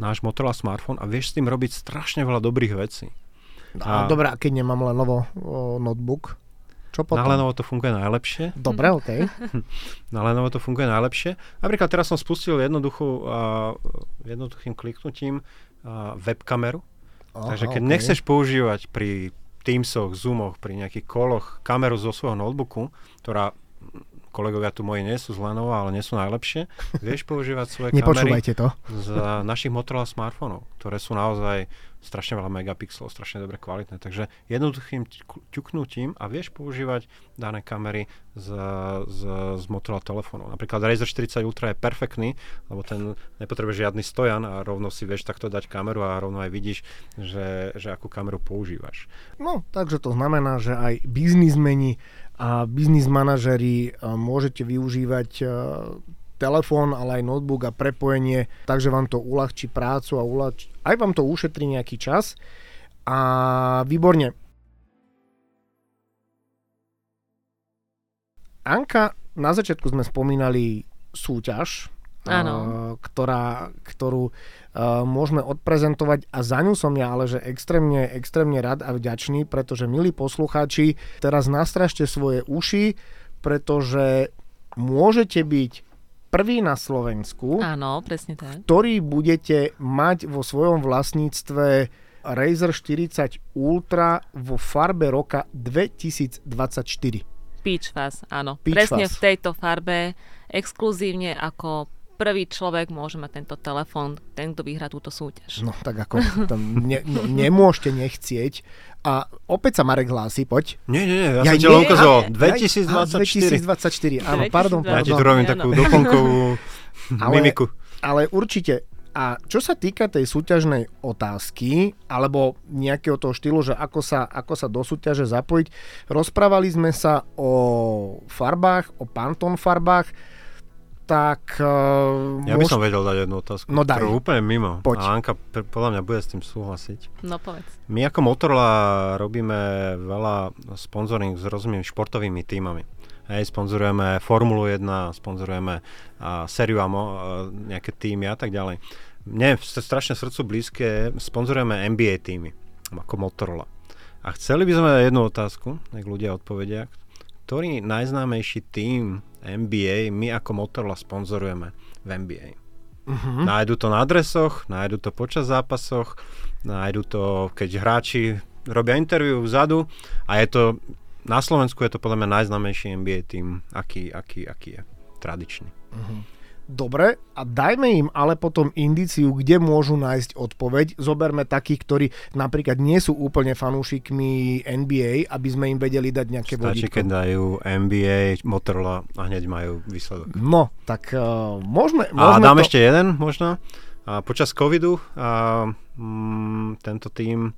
[SPEAKER 3] náš Motorola smartfón a vieš s tým robiť strašne veľa dobrých vecí.
[SPEAKER 1] A, a dobré, a keď nemám Lenovo o, notebook? Čo potom?
[SPEAKER 3] Na Lenovo to funguje najlepšie.
[SPEAKER 1] Dobre, OK.
[SPEAKER 3] na Lenovo to funguje najlepšie. Napríklad teraz som spustil jednoduchú, uh, jednoduchým kliknutím uh, webkameru. Aha, Takže keď okay. nechceš používať pri Teamsoch, Zoomoch, pri nejakých koloch kameru zo svojho notebooku, ktorá kolegovia tu moji nie sú z Lenovo, ale nie sú najlepšie. Vieš používať svoje kamery
[SPEAKER 1] to.
[SPEAKER 3] z našich Motorola smartfónov, ktoré sú naozaj strašne veľa megapixelov, strašne dobre kvalitné. Takže jednoduchým ťuknutím a vieš používať dané kamery z, z, z Motorola telefónov. Napríklad Razer 40 Ultra je perfektný, lebo ten nepotrebuje žiadny stojan a rovno si vieš takto dať kameru a rovno aj vidíš, že, že akú kameru používaš.
[SPEAKER 1] No, takže to znamená, že aj biznismeni a biznis manažeri môžete využívať telefón, ale aj notebook a prepojenie, takže vám to uľahčí prácu a uľahčí, aj vám to ušetrí nejaký čas. A výborne. Anka, na začiatku sme spomínali súťaž, Áno. ktorá, ktorú uh, môžeme odprezentovať a za ňu som ja ale že extrémne, extrémne rád a vďačný, pretože milí poslucháči, teraz nastražte svoje uši, pretože môžete byť prvý na Slovensku,
[SPEAKER 2] Áno, presne tak.
[SPEAKER 1] ktorý budete mať vo svojom vlastníctve Razer 40 Ultra vo farbe roka 2024.
[SPEAKER 2] Peach Fuzz, áno. Peach Presne Fuzz. v tejto farbe, exkluzívne ako prvý človek môže mať tento telefón, ten, kto vyhrá túto súťaž.
[SPEAKER 1] No tak ako tam ne, no, nemôžete nechcieť. A opäť sa Marek hlási, poď.
[SPEAKER 3] Nie, nie, nie, ja, ja som ťa ukazoval.
[SPEAKER 1] 2024. 2024, áno, pardon, pardon.
[SPEAKER 3] Ja ti tu robím takú doplnkovú mimiku.
[SPEAKER 1] Ale určite, a čo sa týka tej súťažnej otázky, alebo nejakého toho štýlu, že ako sa, ako sa do súťaže zapojiť, rozprávali sme sa o farbách, o Pantone farbách, tak... Uh,
[SPEAKER 3] ja by môž... som vedel dať jednu otázku,
[SPEAKER 1] no daj.
[SPEAKER 3] ktorú úplne mimo.
[SPEAKER 1] Poď.
[SPEAKER 3] A Anka podľa mňa bude s tým súhlasiť.
[SPEAKER 2] No povedz.
[SPEAKER 3] My ako Motorola robíme veľa sponzoring s rôznymi športovými týmami. Hej, sponzorujeme Formulu 1, sponzorujeme uh, Seriu Amo, uh, nejaké týmy a tak ďalej. Mne strašne srdcu blízke, sponzorujeme NBA týmy, ako Motorola. A chceli by sme dať jednu otázku, nech ľudia odpovedia, ktorý najznámejší tým NBA my ako Motorola sponzorujeme v NBA. Uh-huh. Mhm. Nájdu to na adresoch, nájdu to počas zápasoch, nájdu to, keď hráči robia interviu vzadu a je to, na Slovensku je to podľa mňa najznámejší NBA tým, aký, aký, aký je tradičný. Uh-huh.
[SPEAKER 1] Dobre, a dajme im ale potom indiciu, kde môžu nájsť odpoveď. Zoberme takých, ktorí napríklad nie sú úplne fanúšikmi NBA, aby sme im vedeli dať nejaké
[SPEAKER 3] Stačí, vodítko. keď dajú NBA, Motorola a hneď majú výsledok.
[SPEAKER 1] No, tak uh, môžeme,
[SPEAKER 3] môžeme... A dám to... ešte jeden možno. A počas covidu a, mm, tento tým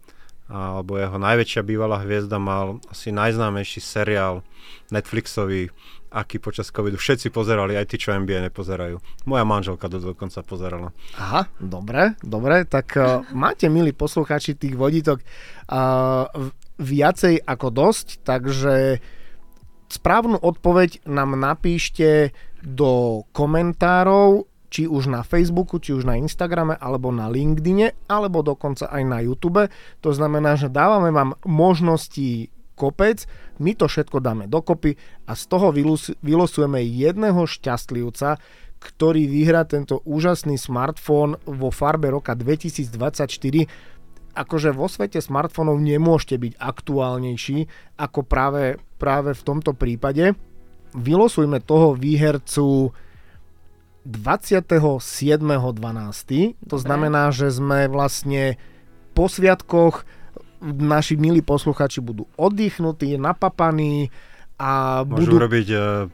[SPEAKER 3] alebo jeho najväčšia bývalá hviezda mal asi najznámejší seriál Netflixový aký počas covidu všetci pozerali, aj tí, čo NBA nepozerajú. Moja manželka to dokonca pozerala.
[SPEAKER 1] Aha, dobre, dobre, tak uh, máte, milí poslucháči, tých vodítok uh, viacej ako dosť, takže správnu odpoveď nám napíšte do komentárov, či už na Facebooku, či už na Instagrame, alebo na LinkedIne, alebo dokonca aj na YouTube. To znamená, že dávame vám možnosti kopec, my to všetko dáme dokopy a z toho vylosujeme jedného šťastlivca, ktorý vyhrá tento úžasný smartfón vo farbe roka 2024 akože vo svete smartfónov nemôžete byť aktuálnejší ako práve, práve v tomto prípade. Vylosujme toho výhercu 27.12. To znamená, že sme vlastne po sviatkoch naši milí posluchači budú oddychnutí, napapaní a
[SPEAKER 3] Môžu budú... robiť uh,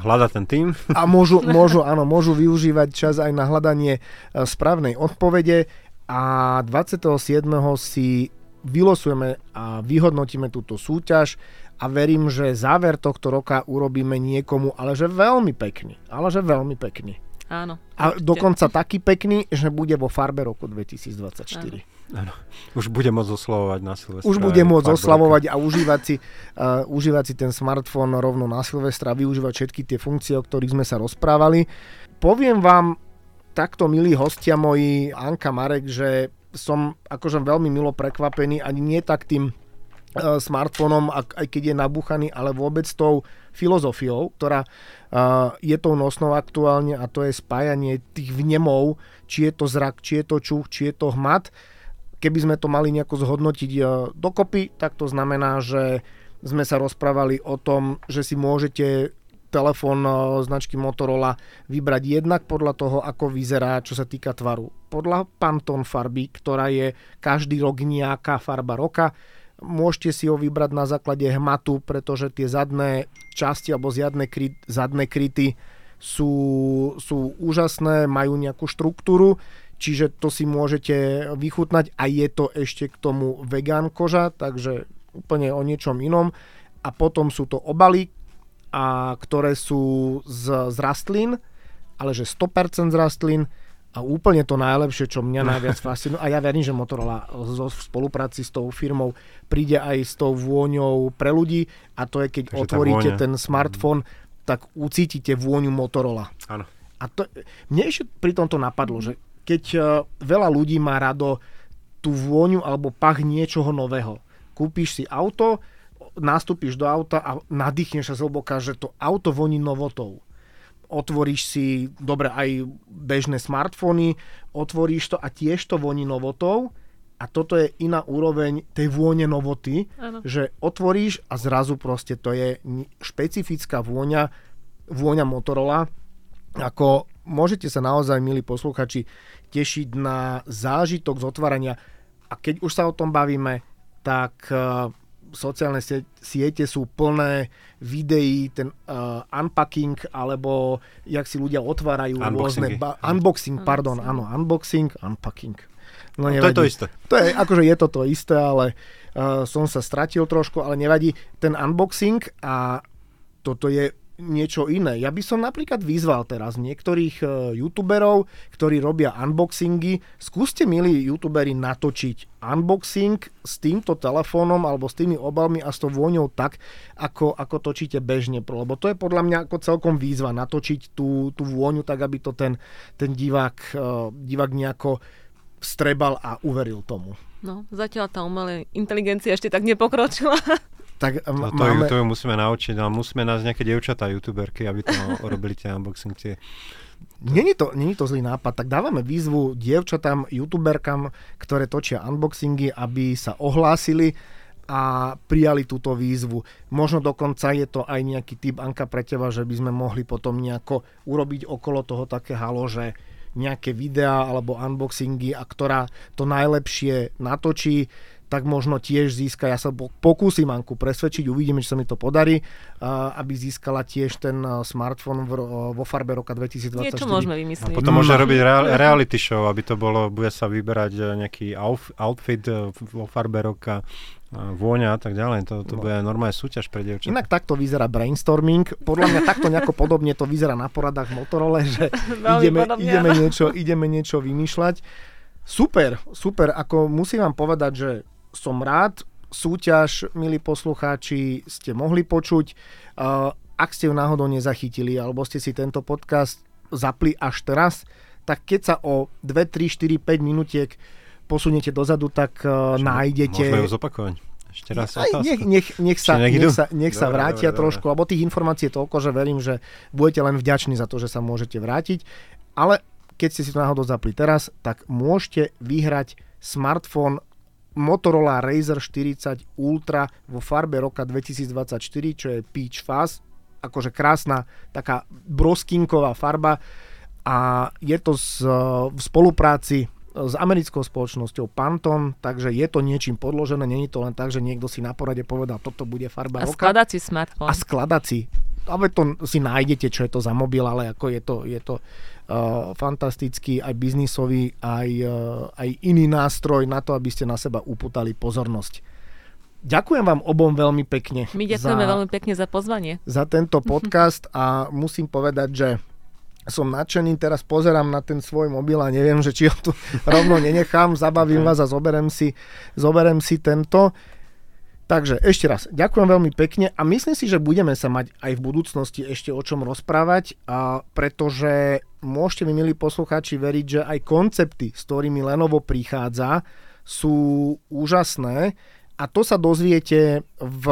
[SPEAKER 3] hľadať ten tým.
[SPEAKER 1] A môžu, môžu, áno, môžu využívať čas aj na hľadanie uh, správnej odpovede a 27. si vylosujeme a vyhodnotíme túto súťaž a verím, že záver tohto roka urobíme niekomu, ale že veľmi pekný. Ale že veľmi pekný.
[SPEAKER 2] Áno.
[SPEAKER 1] A určite. dokonca taký pekný, že bude vo farbe roku 2024.
[SPEAKER 3] Áno. Áno. Už bude môcť oslavovať na Silvestra.
[SPEAKER 1] Už bude môcť oslavovať a užívať si, uh, užívať si ten smartfón rovno na Silvestra, využívať všetky tie funkcie, o ktorých sme sa rozprávali. Poviem vám, takto milí hostia moji, Anka Marek, že som akože veľmi milo prekvapený, ani nie tak tým smartfónom, aj keď je nabúchaný, ale vôbec tou filozofiou, ktorá uh, je tou nosnou aktuálne a to je spájanie tých vnemov, či je to zrak, či je to čuch, či je to hmat. Keby sme to mali nejako zhodnotiť uh, dokopy, tak to znamená, že sme sa rozprávali o tom, že si môžete telefón značky Motorola vybrať jednak podľa toho, ako vyzerá, čo sa týka tvaru. Podľa Pantone farby, ktorá je každý rok nejaká farba roka, môžete si ho vybrať na základe hmatu, pretože tie zadné časti alebo zadné, kry, zadné kryty sú, sú úžasné, majú nejakú štruktúru, čiže to si môžete vychutnať a je to ešte k tomu vegán koža, takže úplne o niečom inom. A potom sú to obaly, a ktoré sú z, z rastlín, ale že 100% z rastlín a úplne to najlepšie, čo mňa najviac fascinuje, a ja verím, že Motorola zo, v spolupráci s tou firmou príde aj s tou vôňou pre ľudí a to je, keď Takže otvoríte ten smartfón, tak ucítite vôňu Motorola.
[SPEAKER 3] Áno.
[SPEAKER 1] A to, mne ešte pri tomto napadlo, že keď uh, veľa ľudí má rado tú vôňu alebo pach niečoho nového. Kúpiš si auto, nastúpiš do auta a nadýchneš sa zhlboka, že to auto voní novotou. Otvoríš si, dobre, aj bežné smartfóny, otvoríš to a tiež to voní novotou a toto je iná úroveň tej vône novoty, ano. že otvoríš a zrazu proste to je špecifická vôňa, vôňa Motorola. Ako môžete sa naozaj, milí posluchači, tešiť na zážitok z otvárania a keď už sa o tom bavíme, tak sociálne siete sú plné videí, ten uh, unpacking, alebo jak si ľudia otvárajú rôzne... Ba- unboxing, pardon, unboxing. áno, unboxing, unpacking.
[SPEAKER 3] No, no to je to isté.
[SPEAKER 1] To je, akože je to to isté, ale uh, som sa stratil trošku, ale nevadí. Ten unboxing a toto je niečo iné. Ja by som napríklad vyzval teraz niektorých uh, youtuberov, ktorí robia unboxingy, skúste, milí youtuberi, natočiť unboxing s týmto telefónom alebo s tými obalmi a s tou vôňou tak, ako, ako točíte bežne. Lebo to je podľa mňa ako celkom výzva natočiť tú, tú vôňu tak, aby to ten, ten divák, uh, divák nejako strebal a uveril tomu.
[SPEAKER 2] No, zatiaľ tá umelá inteligencia ešte tak nepokročila.
[SPEAKER 1] Tak
[SPEAKER 3] m- no to, máme... ju musíme naučiť, ale musíme nájsť nejaké dievčatá, youtuberky, aby to robili tie unboxing tie
[SPEAKER 1] Není to, není to zlý nápad, tak dávame výzvu dievčatám, youtuberkám, ktoré točia unboxingy, aby sa ohlásili a prijali túto výzvu. Možno dokonca je to aj nejaký typ Anka pre teba, že by sme mohli potom nejako urobiť okolo toho také halo, že nejaké videá alebo unboxingy a ktorá to najlepšie natočí, tak možno tiež získa, ja sa pokúsim Anku presvedčiť, uvidíme, či sa mi to podarí, aby získala tiež ten smartfón vo farbe roka 2024.
[SPEAKER 2] Niečo môžeme vymyslieť.
[SPEAKER 3] A potom môže robiť reality show, aby to bolo, bude sa vyberať e, nejaký outfit e, vo farbe roka vôňa a tak ďalej. To, to no. bude normálne súťaž pre dievčatá.
[SPEAKER 1] Inak takto vyzerá brainstorming. Podľa mňa takto nejako podobne to vyzerá na poradách Motorola, že ideme, ideme, niečo, ideme niečo vymýšľať. Super, super. Ako musím vám povedať, že som rád. Súťaž, milí poslucháči, ste mohli počuť. Ak ste ju náhodou nezachytili, alebo ste si tento podcast zapli až teraz, tak keď sa o 2, 3, 4, 5 minútiek posuniete dozadu, tak uh, nájdete...
[SPEAKER 3] Môžeme ju zopakovať. Ešte raz
[SPEAKER 1] Aj, nech, nech, nech, sa, nech, sa, nech sa dobre, vrátia dobre, trošku, dobre. lebo tých informácií je toľko, že verím, že budete len vďační za to, že sa môžete vrátiť. Ale keď ste si to náhodou zapli teraz, tak môžete vyhrať smartfón Motorola Razer 40 Ultra vo farbe roka 2024, čo je Peach Fuzz, akože krásna taká broskinková farba a je to z, v spolupráci s americkou spoločnosťou Pantone, takže je to niečím podložené, není to len tak, že niekto si na porade povedal, toto bude farba
[SPEAKER 2] a
[SPEAKER 1] roka.
[SPEAKER 2] A skladací smartfón.
[SPEAKER 1] A skladací. Ale to si nájdete, čo je to za mobil, ale ako je to, je to uh, fantastický aj biznisový, aj, uh, aj iný nástroj na to, aby ste na seba uputali pozornosť. Ďakujem vám obom veľmi pekne.
[SPEAKER 2] My ďakujeme za, veľmi pekne za pozvanie.
[SPEAKER 1] Za tento podcast a musím povedať, že som nadšený, teraz pozerám na ten svoj mobil a neviem, že či ho tu rovno nenechám, zabavím vás a zoberem si, zoberem si tento. Takže ešte raz, ďakujem veľmi pekne a myslím si, že budeme sa mať aj v budúcnosti ešte o čom rozprávať, a pretože môžete mi, milí poslucháči, veriť, že aj koncepty, s ktorými Lenovo prichádza, sú úžasné. A to sa dozviete v,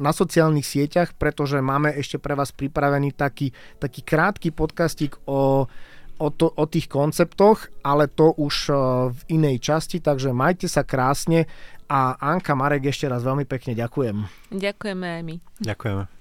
[SPEAKER 1] na sociálnych sieťach, pretože máme ešte pre vás pripravený taký, taký krátky podcastik o, o, to, o tých konceptoch, ale to už e, v inej časti, takže majte sa krásne a Anka Marek ešte raz veľmi pekne ďakujem.
[SPEAKER 2] Ďakujeme aj my.
[SPEAKER 3] Ďakujeme.